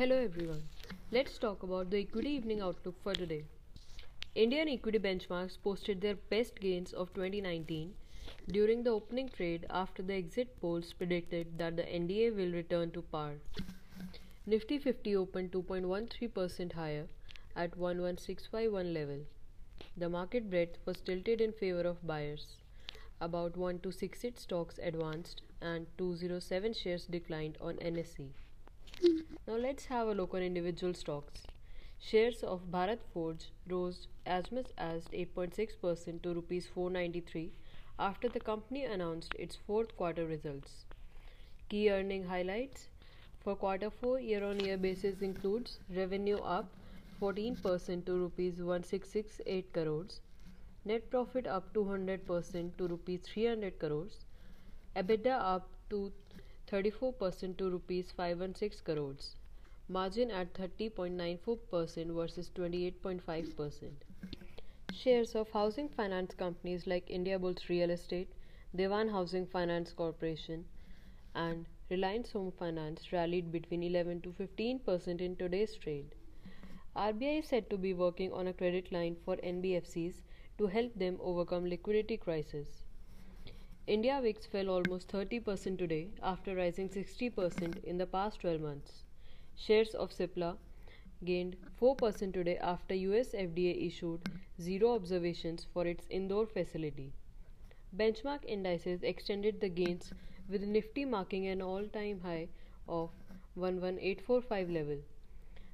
Hello everyone. Let's talk about the equity evening outlook for today. Indian equity benchmarks posted their best gains of 2019 during the opening trade after the exit polls predicted that the NDA will return to par. Nifty 50 opened 2.13% higher at 11651 level. The market breadth was tilted in favor of buyers. About 1268 stocks advanced and 207 shares declined on NSE. Now let's have a look on individual stocks. Shares of Bharat Forge rose as much as 8.6% to rupees 493 after the company announced its fourth quarter results. Key earning highlights for quarter 4 year on year basis includes revenue up 14% to rupees 1668 crores, net profit up 200% to rupees 300 crores, EBITDA up to 34% to rupees 516 crores, margin at 30.94% versus 28.5%. Shares of housing finance companies like Indiabulls Real Estate, Dewan Housing Finance Corporation, and Reliance Home Finance rallied between 11 to 15% in today's trade. RBI is said to be working on a credit line for NBFCs to help them overcome liquidity crisis. India VIX fell almost 30% today after rising 60% in the past 12 months. Shares of Cipla gained 4% today after US FDA issued zero observations for its Indore facility. Benchmark indices extended the gains with Nifty marking an all-time high of 11845 level.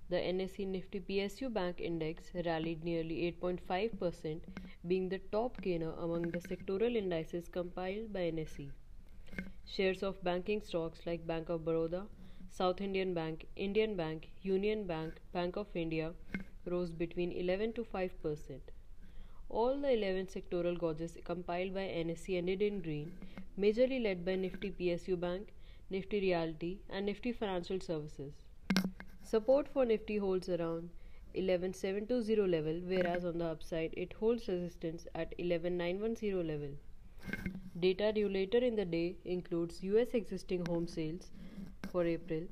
The NSE Nifty PSU Bank Index rallied nearly 8.5%, being the top gainer among the sectoral indices compiled by NSE. Shares of banking stocks like Bank of Baroda, South Indian Bank, Indian Bank, Union Bank, Bank of India rose between 11 to 5%. All the 11 sectoral gauges compiled by NSE ended in green, majorly led by Nifty PSU Bank, Nifty Realty, and Nifty Financial Services. Support for Nifty holds around 11720 level, whereas on the upside it holds resistance at 11910 level. Data due later in the day includes US existing home sales for April.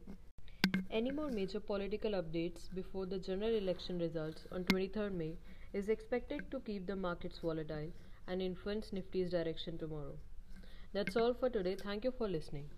Any more major political updates before the general election results on 23rd May is expected to keep the markets volatile and influence Nifty's direction tomorrow. That's all for today. Thank you for listening.